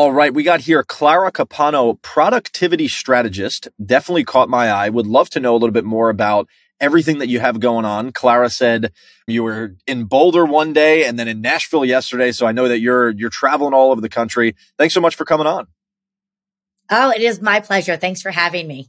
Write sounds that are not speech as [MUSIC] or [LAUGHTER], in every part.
All right, we got here Clara Capano, productivity strategist. Definitely caught my eye. Would love to know a little bit more about everything that you have going on. Clara said you were in Boulder one day and then in Nashville yesterday, so I know that you're you're traveling all over the country. Thanks so much for coming on. Oh, it is my pleasure. Thanks for having me.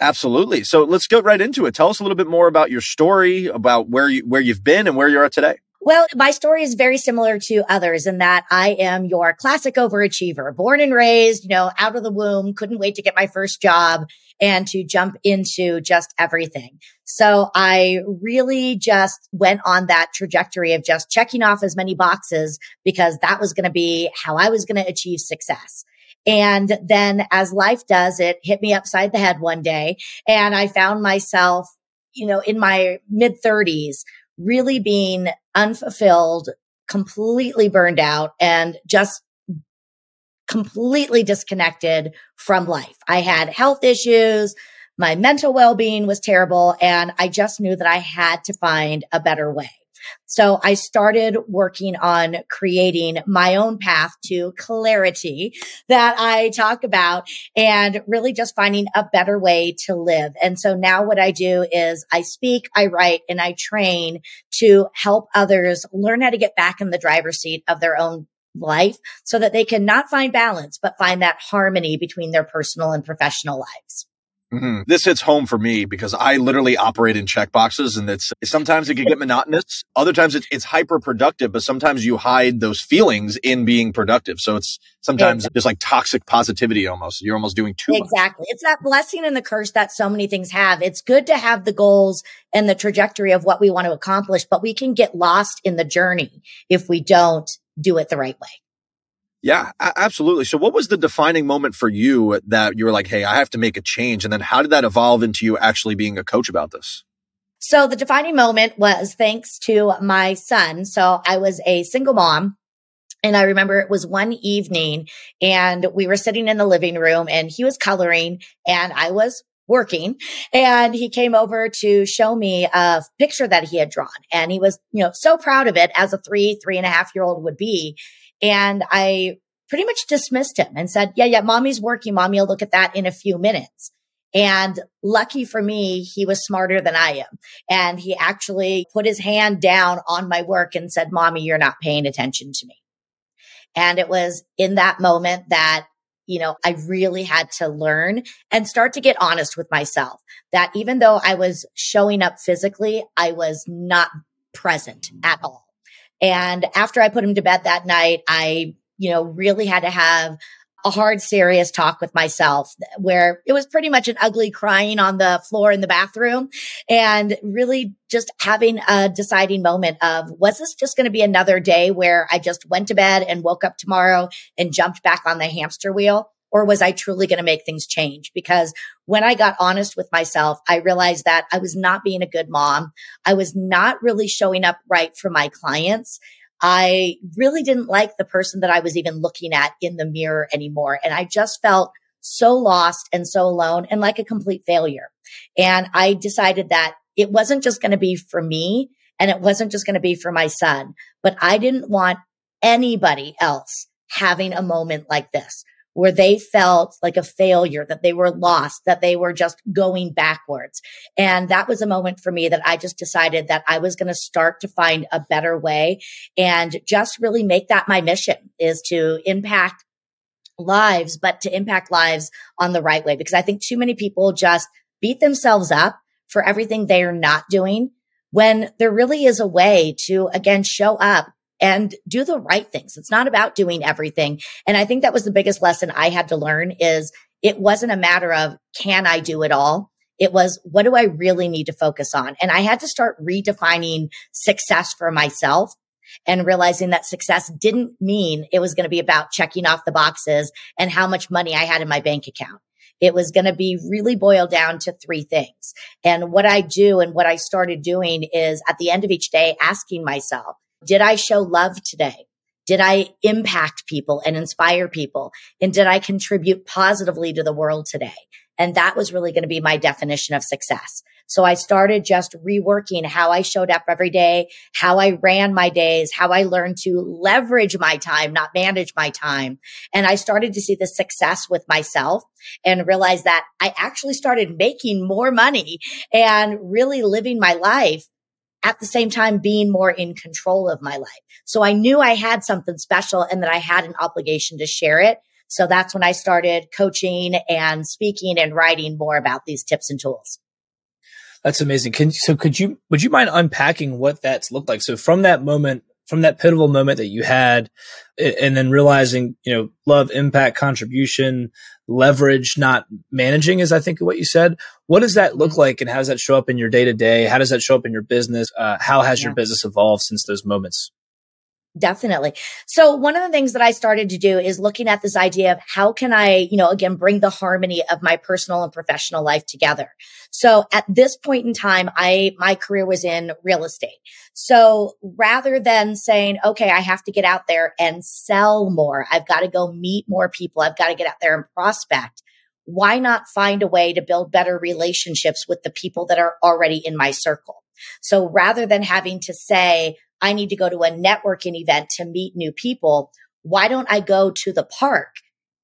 Absolutely. So let's get right into it. Tell us a little bit more about your story, about where you where you've been and where you're at today. Well, my story is very similar to others in that I am your classic overachiever, born and raised, you know, out of the womb, couldn't wait to get my first job and to jump into just everything. So I really just went on that trajectory of just checking off as many boxes because that was going to be how I was going to achieve success. And then as life does, it hit me upside the head one day and I found myself, you know, in my mid thirties really being unfulfilled, completely burned out and just completely disconnected from life. I had health issues. My mental well-being was terrible. And I just knew that I had to find a better way. So I started working on creating my own path to clarity that I talk about and really just finding a better way to live. And so now what I do is I speak, I write, and I train to help others learn how to get back in the driver's seat of their own life so that they can not find balance, but find that harmony between their personal and professional lives. Mm-hmm. This hits home for me because I literally operate in check boxes and it's sometimes it can get monotonous. Other times it's, it's hyper productive, but sometimes you hide those feelings in being productive. So it's sometimes exactly. just like toxic positivity almost. You're almost doing too exactly. Much. It's that blessing and the curse that so many things have. It's good to have the goals and the trajectory of what we want to accomplish, but we can get lost in the journey if we don't do it the right way. Yeah, absolutely. So what was the defining moment for you that you were like, Hey, I have to make a change? And then how did that evolve into you actually being a coach about this? So the defining moment was thanks to my son. So I was a single mom. And I remember it was one evening and we were sitting in the living room and he was coloring and I was working and he came over to show me a picture that he had drawn and he was, you know, so proud of it as a three, three and a half year old would be. And I pretty much dismissed him and said, yeah, yeah, mommy's working. Mommy will look at that in a few minutes. And lucky for me, he was smarter than I am. And he actually put his hand down on my work and said, mommy, you're not paying attention to me. And it was in that moment that, you know, I really had to learn and start to get honest with myself that even though I was showing up physically, I was not present at all. And after I put him to bed that night, I, you know, really had to have a hard, serious talk with myself where it was pretty much an ugly crying on the floor in the bathroom and really just having a deciding moment of was this just going to be another day where I just went to bed and woke up tomorrow and jumped back on the hamster wheel? Or was I truly going to make things change? Because when I got honest with myself, I realized that I was not being a good mom. I was not really showing up right for my clients. I really didn't like the person that I was even looking at in the mirror anymore. And I just felt so lost and so alone and like a complete failure. And I decided that it wasn't just going to be for me and it wasn't just going to be for my son, but I didn't want anybody else having a moment like this where they felt like a failure, that they were lost, that they were just going backwards. And that was a moment for me that I just decided that I was going to start to find a better way and just really make that my mission is to impact lives, but to impact lives on the right way. Because I think too many people just beat themselves up for everything they are not doing when there really is a way to again show up and do the right things. It's not about doing everything. And I think that was the biggest lesson I had to learn is it wasn't a matter of can I do it all? It was what do I really need to focus on? And I had to start redefining success for myself and realizing that success didn't mean it was going to be about checking off the boxes and how much money I had in my bank account. It was going to be really boiled down to three things. And what I do and what I started doing is at the end of each day, asking myself, did I show love today? Did I impact people and inspire people? And did I contribute positively to the world today? And that was really going to be my definition of success. So I started just reworking how I showed up every day, how I ran my days, how I learned to leverage my time, not manage my time. And I started to see the success with myself and realize that I actually started making more money and really living my life at the same time being more in control of my life. So I knew I had something special and that I had an obligation to share it. So that's when I started coaching and speaking and writing more about these tips and tools. That's amazing. Can, so could you, would you mind unpacking what that's looked like? So from that moment, from that pivotal moment that you had and then realizing, you know, love, impact, contribution, leverage, not managing is I think what you said. What does that look mm-hmm. like and how does that show up in your day to day? How does that show up in your business? Uh, how has yeah. your business evolved since those moments? Definitely. So one of the things that I started to do is looking at this idea of how can I, you know, again, bring the harmony of my personal and professional life together. So at this point in time, I, my career was in real estate. So rather than saying, okay, I have to get out there and sell more, I've got to go meet more people. I've got to get out there and prospect. Why not find a way to build better relationships with the people that are already in my circle? So rather than having to say, I need to go to a networking event to meet new people. Why don't I go to the park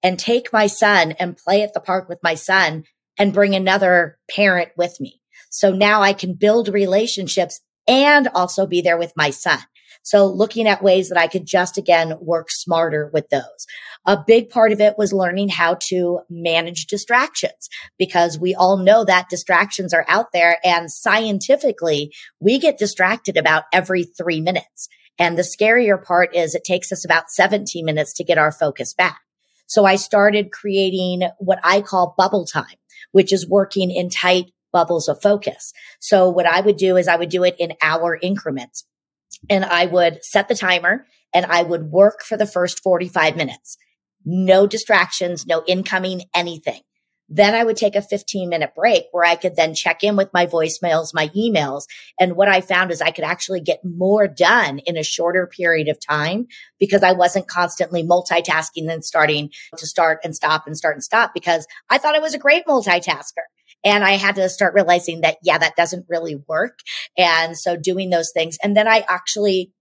and take my son and play at the park with my son and bring another parent with me? So now I can build relationships and also be there with my son. So looking at ways that I could just again work smarter with those. A big part of it was learning how to manage distractions because we all know that distractions are out there and scientifically we get distracted about every three minutes. And the scarier part is it takes us about 17 minutes to get our focus back. So I started creating what I call bubble time, which is working in tight bubbles of focus. So what I would do is I would do it in hour increments and I would set the timer and I would work for the first 45 minutes. No distractions, no incoming anything. Then I would take a 15 minute break where I could then check in with my voicemails, my emails. And what I found is I could actually get more done in a shorter period of time because I wasn't constantly multitasking and starting to start and stop and start and stop because I thought I was a great multitasker. And I had to start realizing that, yeah, that doesn't really work. And so doing those things. And then I actually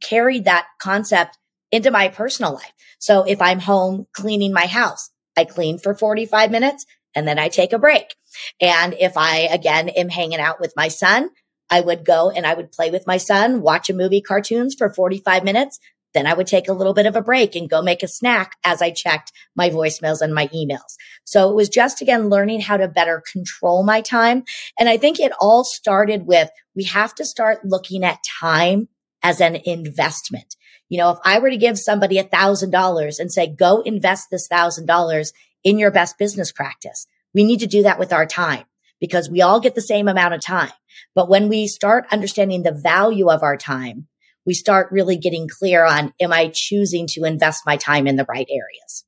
carried that concept into my personal life. So if I'm home cleaning my house, I clean for 45 minutes and then I take a break. And if I again am hanging out with my son, I would go and I would play with my son, watch a movie cartoons for 45 minutes, then I would take a little bit of a break and go make a snack as I checked my voicemails and my emails. So it was just again learning how to better control my time. And I think it all started with we have to start looking at time as an investment. You know, if I were to give somebody a thousand dollars and say, go invest this thousand dollars in your best business practice, we need to do that with our time because we all get the same amount of time. But when we start understanding the value of our time, we start really getting clear on, am I choosing to invest my time in the right areas?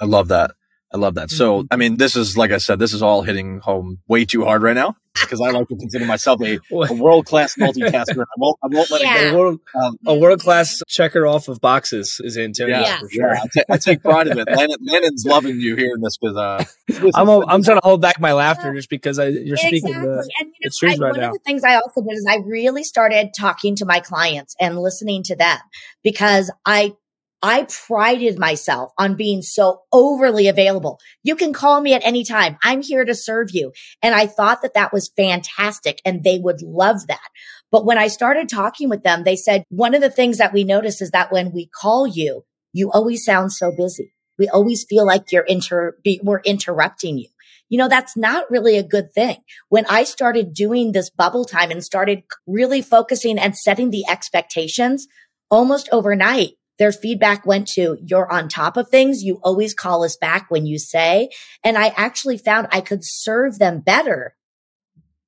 I love that. I love that. So, mm-hmm. I mean, this is, like I said, this is all hitting home way too hard right now because I like to consider myself a, [LAUGHS] a world class multitasker. I won't, I won't let yeah. it go. Um, a world class checker off of boxes is Antonio yeah, for sure. Yeah, I, t- I take pride in it. Landon, Landon's loving you hearing this because uh, I'm, a, I'm trying to hold back my laughter just because I, you're exactly. speaking the, and, you know, I, right one now. of the things I also did is I really started talking to my clients and listening to them because I I prided myself on being so overly available. You can call me at any time. I'm here to serve you. And I thought that that was fantastic and they would love that. But when I started talking with them, they said one of the things that we notice is that when we call you, you always sound so busy. We always feel like you're inter, we're interrupting you. You know, that's not really a good thing. When I started doing this bubble time and started really focusing and setting the expectations almost overnight, their feedback went to, you're on top of things. You always call us back when you say. And I actually found I could serve them better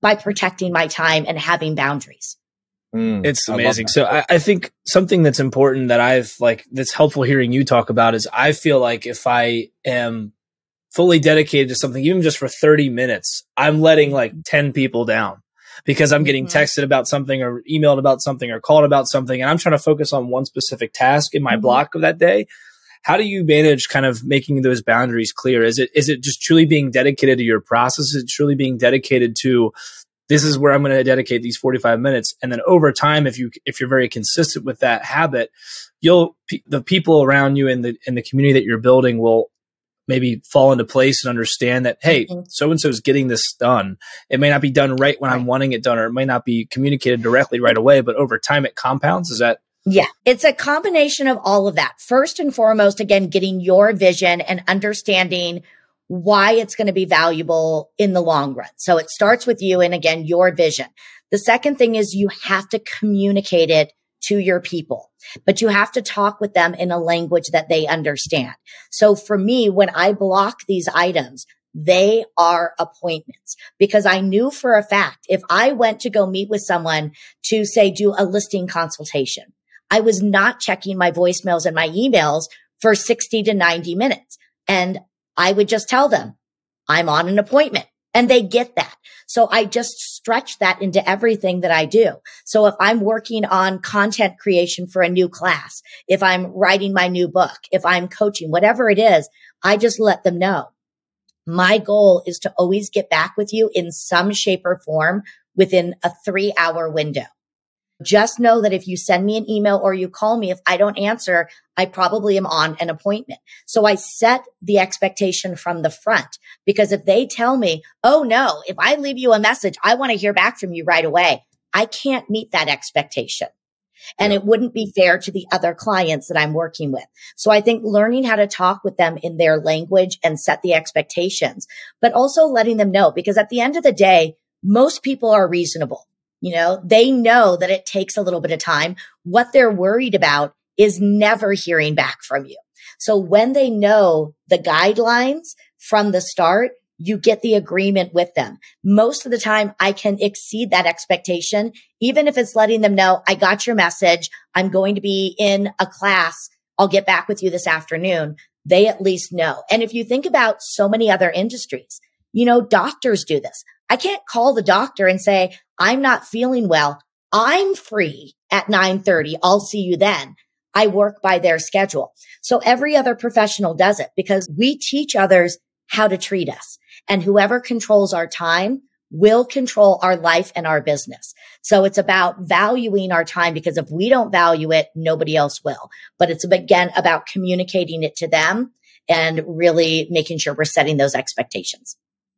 by protecting my time and having boundaries. Mm, it's amazing. So I, I, think something that's important that I've like, that's helpful hearing you talk about is I feel like if I am fully dedicated to something, even just for 30 minutes, I'm letting like 10 people down because I'm getting mm-hmm. texted about something or emailed about something or called about something and I'm trying to focus on one specific task in my mm-hmm. block of that day. How do you manage kind of making those boundaries clear? Is it is it just truly being dedicated to your process? Is it truly being dedicated to this is where I'm going to dedicate these 45 minutes. And then over time, if you, if you're very consistent with that habit, you'll, the people around you in the, in the community that you're building will maybe fall into place and understand that, hey, so and so is getting this done. It may not be done right when right. I'm wanting it done, or it may not be communicated directly right away, but over time it compounds. Is that? Yeah, it's a combination of all of that. First and foremost, again, getting your vision and understanding why it's going to be valuable in the long run. So it starts with you and again, your vision. The second thing is you have to communicate it to your people, but you have to talk with them in a language that they understand. So for me, when I block these items, they are appointments because I knew for a fact if I went to go meet with someone to say do a listing consultation, I was not checking my voicemails and my emails for 60 to 90 minutes. And I would just tell them I'm on an appointment and they get that. So I just stretch that into everything that I do. So if I'm working on content creation for a new class, if I'm writing my new book, if I'm coaching, whatever it is, I just let them know. My goal is to always get back with you in some shape or form within a three hour window. Just know that if you send me an email or you call me, if I don't answer, I probably am on an appointment. So I set the expectation from the front because if they tell me, Oh no, if I leave you a message, I want to hear back from you right away. I can't meet that expectation. And it wouldn't be fair to the other clients that I'm working with. So I think learning how to talk with them in their language and set the expectations, but also letting them know because at the end of the day, most people are reasonable. You know, they know that it takes a little bit of time. What they're worried about is never hearing back from you. So when they know the guidelines from the start, you get the agreement with them. Most of the time I can exceed that expectation, even if it's letting them know I got your message. I'm going to be in a class. I'll get back with you this afternoon. They at least know. And if you think about so many other industries, you know, doctors do this. I can't call the doctor and say, I'm not feeling well. I'm free at 930. I'll see you then. I work by their schedule. So every other professional does it because we teach others how to treat us and whoever controls our time will control our life and our business. So it's about valuing our time because if we don't value it, nobody else will. But it's again about communicating it to them and really making sure we're setting those expectations.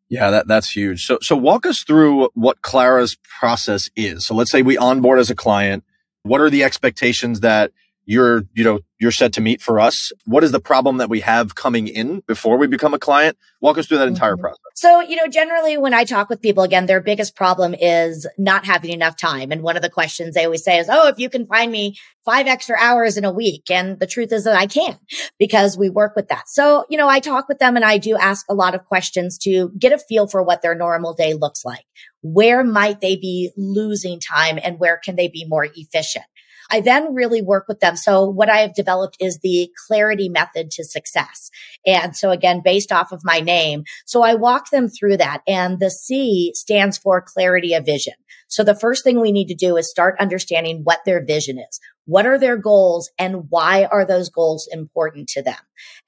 Yeah, that, that's huge. So, so walk us through what Clara's process is. So let's say we onboard as a client. What are the expectations that you're, you know, you're set to meet for us? What is the problem that we have coming in before we become a client? Walk us through that entire mm-hmm. process. So, you know, generally when I talk with people, again, their biggest problem is not having enough time. And one of the questions they always say is, Oh, if you can find me five extra hours in a week. And the truth is that I can because we work with that. So, you know, I talk with them and I do ask a lot of questions to get a feel for what their normal day looks like. Where might they be losing time and where can they be more efficient? I then really work with them. So what I have developed is the clarity method to success. And so again, based off of my name. So I walk them through that and the C stands for clarity of vision. So the first thing we need to do is start understanding what their vision is. What are their goals and why are those goals important to them?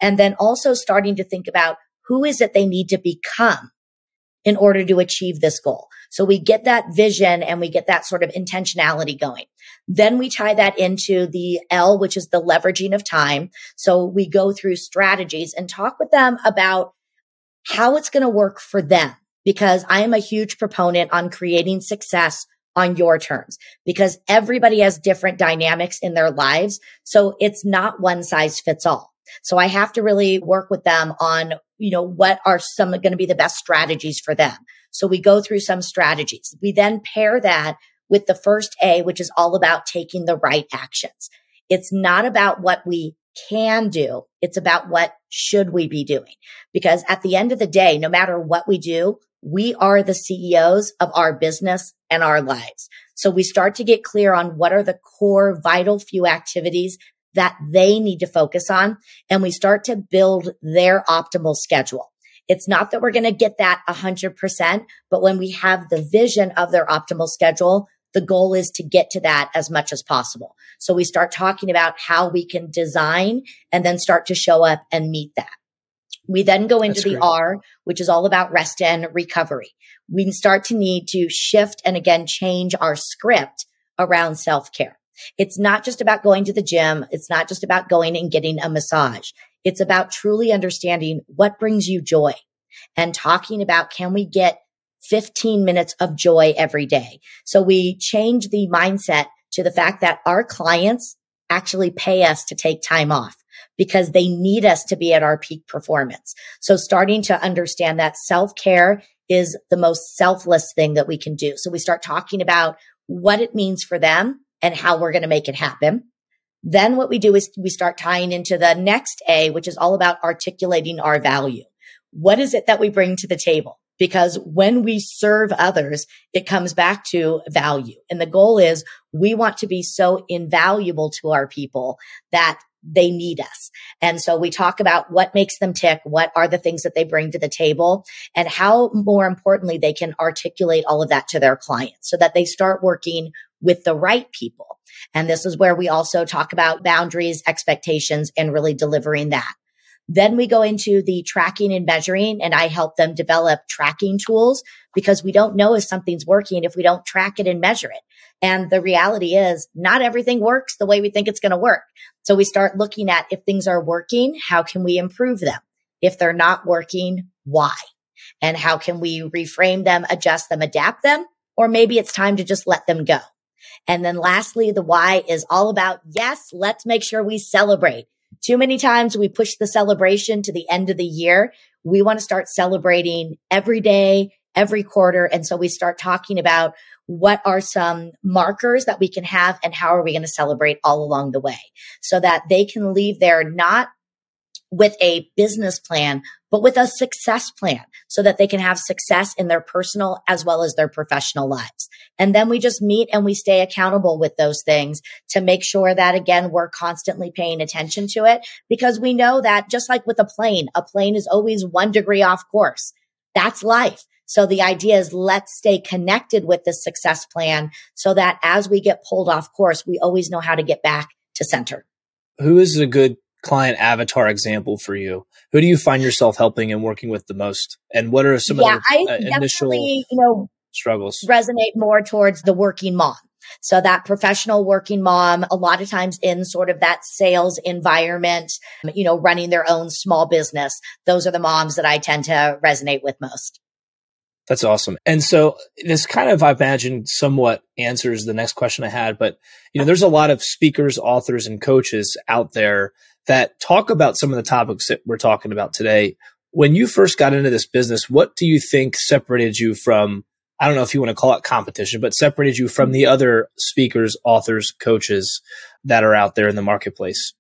And then also starting to think about who is it they need to become in order to achieve this goal. So we get that vision and we get that sort of intentionality going. Then we tie that into the L, which is the leveraging of time. So we go through strategies and talk with them about how it's going to work for them because I am a huge proponent on creating success on your terms because everybody has different dynamics in their lives. So it's not one size fits all. So I have to really work with them on, you know, what are some going to be the best strategies for them. So we go through some strategies. We then pair that with the first A, which is all about taking the right actions. It's not about what we can do. It's about what should we be doing? Because at the end of the day, no matter what we do, we are the CEOs of our business and our lives. So we start to get clear on what are the core vital few activities that they need to focus on. And we start to build their optimal schedule. It's not that we're going to get that 100%, but when we have the vision of their optimal schedule, the goal is to get to that as much as possible. So we start talking about how we can design and then start to show up and meet that. We then go into That's the great. R, which is all about rest and recovery. We start to need to shift and again change our script around self care. It's not just about going to the gym. It's not just about going and getting a massage. It's about truly understanding what brings you joy and talking about can we get 15 minutes of joy every day? So we change the mindset to the fact that our clients actually pay us to take time off because they need us to be at our peak performance. So starting to understand that self care is the most selfless thing that we can do. So we start talking about what it means for them and how we're going to make it happen. Then what we do is we start tying into the next A, which is all about articulating our value. What is it that we bring to the table? Because when we serve others, it comes back to value. And the goal is we want to be so invaluable to our people that they need us. And so we talk about what makes them tick, what are the things that they bring to the table, and how more importantly, they can articulate all of that to their clients so that they start working with the right people. And this is where we also talk about boundaries, expectations, and really delivering that. Then we go into the tracking and measuring and I help them develop tracking tools because we don't know if something's working if we don't track it and measure it. And the reality is not everything works the way we think it's going to work. So we start looking at if things are working, how can we improve them? If they're not working, why? And how can we reframe them, adjust them, adapt them? Or maybe it's time to just let them go. And then lastly, the why is all about, yes, let's make sure we celebrate. Too many times we push the celebration to the end of the year. We want to start celebrating every day, every quarter. And so we start talking about what are some markers that we can have and how are we going to celebrate all along the way so that they can leave there not with a business plan, but with a success plan so that they can have success in their personal as well as their professional lives. And then we just meet and we stay accountable with those things to make sure that again, we're constantly paying attention to it because we know that just like with a plane, a plane is always one degree off course. That's life. So the idea is let's stay connected with the success plan so that as we get pulled off course, we always know how to get back to center. Who is a good client avatar example for you? Who do you find yourself helping and working with the most? And what are some yeah, of the uh, initial you know, struggles? Resonate more towards the working mom. So that professional working mom, a lot of times in sort of that sales environment, you know, running their own small business. Those are the moms that I tend to resonate with most. That's awesome. And so this kind of, I imagine, somewhat answers the next question I had. But, you know, there's a lot of speakers, authors, and coaches out there that talk about some of the topics that we're talking about today. When you first got into this business, what do you think separated you from, I don't know if you want to call it competition, but separated you from the other speakers, authors, coaches that are out there in the marketplace?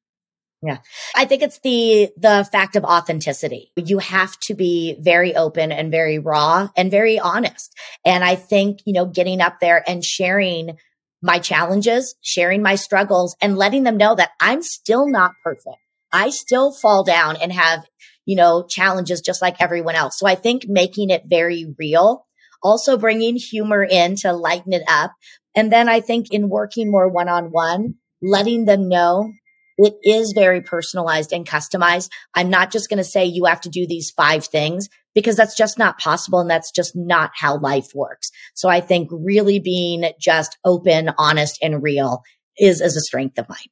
Yeah. I think it's the, the fact of authenticity. You have to be very open and very raw and very honest. And I think, you know, getting up there and sharing my challenges, sharing my struggles and letting them know that I'm still not perfect. I still fall down and have, you know, challenges just like everyone else. So I think making it very real, also bringing humor in to lighten it up. And then I think in working more one on one, letting them know it is very personalized and customized. I'm not just going to say you have to do these five things because that's just not possible. And that's just not how life works. So I think really being just open, honest and real is, is a strength of mine.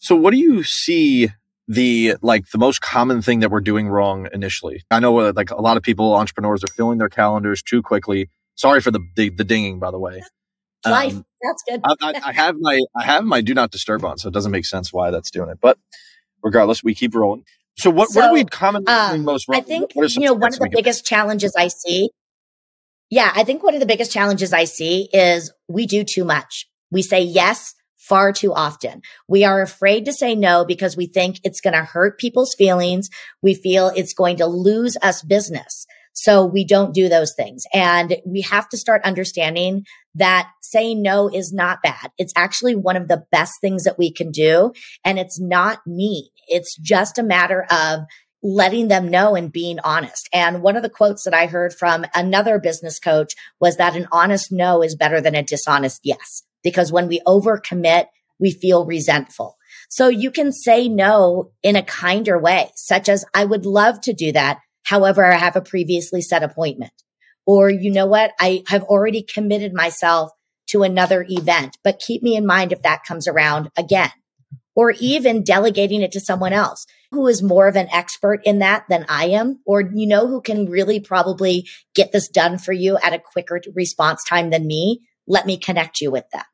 So what do you see the like the most common thing that we're doing wrong initially? I know uh, like a lot of people, entrepreneurs are filling their calendars too quickly. Sorry for the, the, the dinging, by the way. Life. Um, that's good. I, I, I, have my I have my do not disturb on, so it doesn't make sense why that's doing it. But regardless, we keep rolling. So what so, what are we commonly um, doing most wrong? I think you know one of the biggest challenges I see. Yeah, I think one of the biggest challenges I see is we do too much. We say yes far too often. We are afraid to say no because we think it's going to hurt people's feelings. We feel it's going to lose us business. So we don't do those things. And we have to start understanding that saying no is not bad. It's actually one of the best things that we can do. And it's not mean. It's just a matter of letting them know and being honest. And one of the quotes that I heard from another business coach was that an honest no is better than a dishonest yes. Because when we overcommit, we feel resentful. So you can say no in a kinder way, such as I would love to do that. However, I have a previously set appointment. Or you know what? I have already committed myself to another event, but keep me in mind if that comes around again. Or even delegating it to someone else who is more of an expert in that than I am, or you know, who can really probably get this done for you at a quicker response time than me. Let me connect you with them.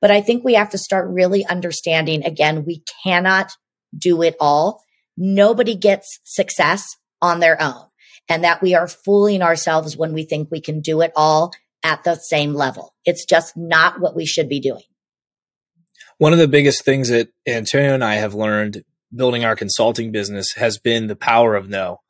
But I think we have to start really understanding again, we cannot do it all. Nobody gets success on their own and that we are fooling ourselves when we think we can do it all at the same level. It's just not what we should be doing. One of the biggest things that Antonio and I have learned building our consulting business has been the power of no.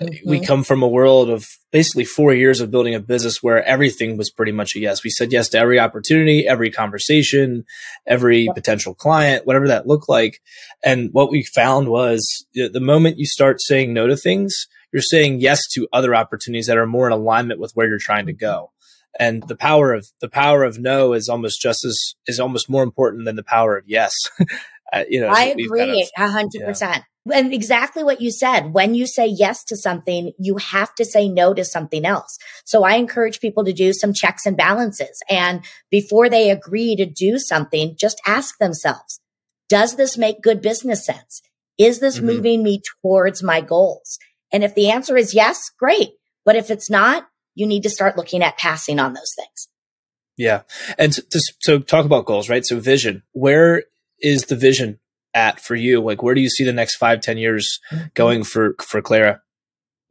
Mm-hmm. We come from a world of basically four years of building a business where everything was pretty much a yes. We said yes to every opportunity, every conversation, every potential client, whatever that looked like. And what we found was the moment you start saying no to things, you're saying yes to other opportunities that are more in alignment with where you're trying to go. And the power of the power of no is almost just as is almost more important than the power of yes. [LAUGHS] uh, you know, I agree a hundred percent. And exactly what you said. When you say yes to something, you have to say no to something else. So I encourage people to do some checks and balances. And before they agree to do something, just ask themselves, does this make good business sense? Is this mm-hmm. moving me towards my goals? And if the answer is yes, great. But if it's not, you need to start looking at passing on those things. Yeah. And to, so talk about goals, right? So vision, where is the vision at for you? Like, where do you see the next five, ten years mm-hmm. going for, for Clara?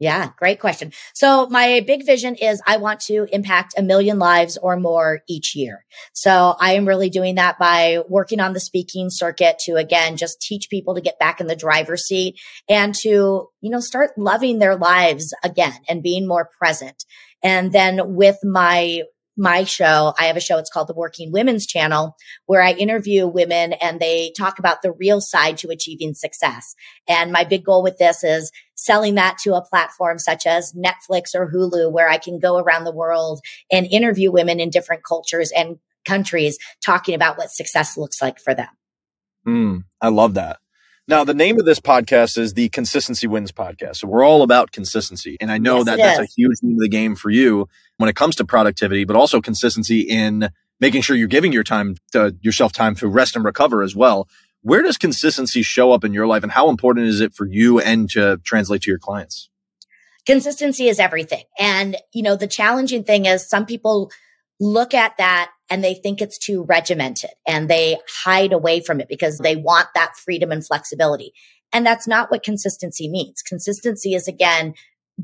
Yeah, great question. So my big vision is I want to impact a million lives or more each year. So I am really doing that by working on the speaking circuit to again, just teach people to get back in the driver's seat and to, you know, start loving their lives again and being more present. And then with my my show, I have a show, it's called the Working Women's Channel, where I interview women and they talk about the real side to achieving success. And my big goal with this is selling that to a platform such as Netflix or Hulu, where I can go around the world and interview women in different cultures and countries talking about what success looks like for them. Mm, I love that. Now, the name of this podcast is the Consistency Wins podcast. So we're all about consistency. And I know yes, that that's is. a huge name of the game for you when it comes to productivity, but also consistency in making sure you're giving your time to yourself time to rest and recover as well. Where does consistency show up in your life and how important is it for you and to translate to your clients? Consistency is everything. And, you know, the challenging thing is some people look at that and they think it's too regimented and they hide away from it because they want that freedom and flexibility. And that's not what consistency means. Consistency is again,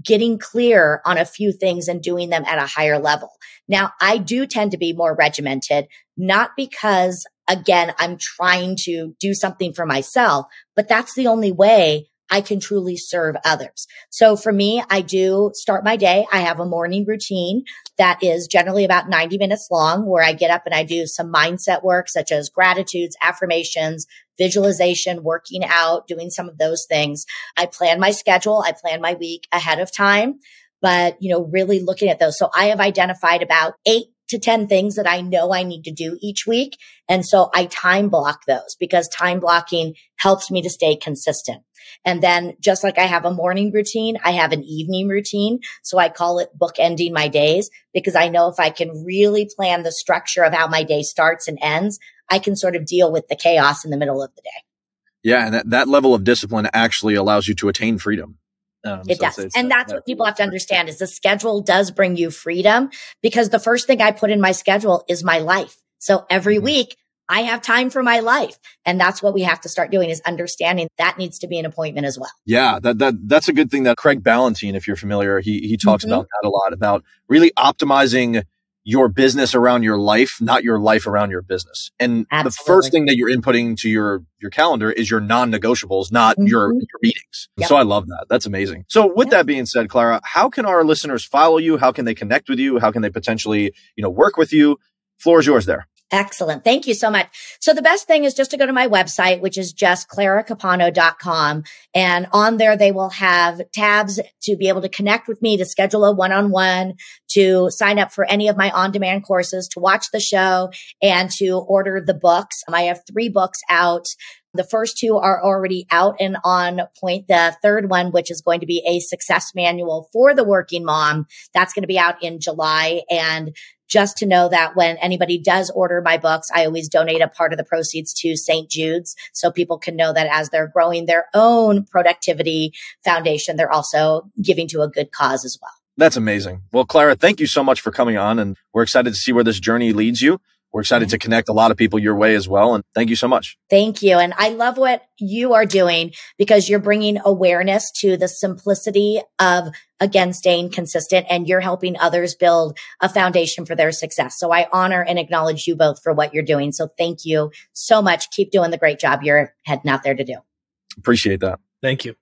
getting clear on a few things and doing them at a higher level. Now, I do tend to be more regimented, not because again, I'm trying to do something for myself, but that's the only way I can truly serve others. So for me, I do start my day. I have a morning routine that is generally about 90 minutes long where I get up and I do some mindset work such as gratitudes, affirmations, visualization, working out, doing some of those things. I plan my schedule. I plan my week ahead of time, but you know, really looking at those. So I have identified about eight to 10 things that I know I need to do each week. And so I time block those because time blocking helps me to stay consistent. And then just like I have a morning routine, I have an evening routine. So I call it bookending my days because I know if I can really plan the structure of how my day starts and ends, I can sort of deal with the chaos in the middle of the day. Yeah. And that, that level of discipline actually allows you to attain freedom. Um, it so does. It's, and that's what people have to understand is the schedule does bring you freedom because the first thing I put in my schedule is my life. So every mm-hmm. week I have time for my life. And that's what we have to start doing is understanding that needs to be an appointment as well. Yeah, that, that that's a good thing that Craig Ballantyne, if you're familiar, he he talks mm-hmm. about that a lot about really optimizing your business around your life, not your life around your business. And Absolutely. the first thing that you're inputting to your your calendar is your non-negotiables, not mm-hmm. your your meetings. Yep. So I love that. That's amazing. So with yep. that being said, Clara, how can our listeners follow you? How can they connect with you? How can they potentially, you know, work with you? Floor is yours there. Excellent. Thank you so much. So the best thing is just to go to my website, which is just claracapano.com. And on there, they will have tabs to be able to connect with me, to schedule a one-on-one, to sign up for any of my on-demand courses, to watch the show and to order the books. I have three books out. The first two are already out and on point. The third one, which is going to be a success manual for the working mom, that's going to be out in July. And just to know that when anybody does order my books, I always donate a part of the proceeds to St. Jude's so people can know that as they're growing their own productivity foundation, they're also giving to a good cause as well. That's amazing. Well, Clara, thank you so much for coming on and we're excited to see where this journey leads you. We're excited to connect a lot of people your way as well. And thank you so much. Thank you. And I love what you are doing because you're bringing awareness to the simplicity of again staying consistent and you're helping others build a foundation for their success. So I honor and acknowledge you both for what you're doing. So thank you so much. Keep doing the great job you're heading out there to do. Appreciate that. Thank you.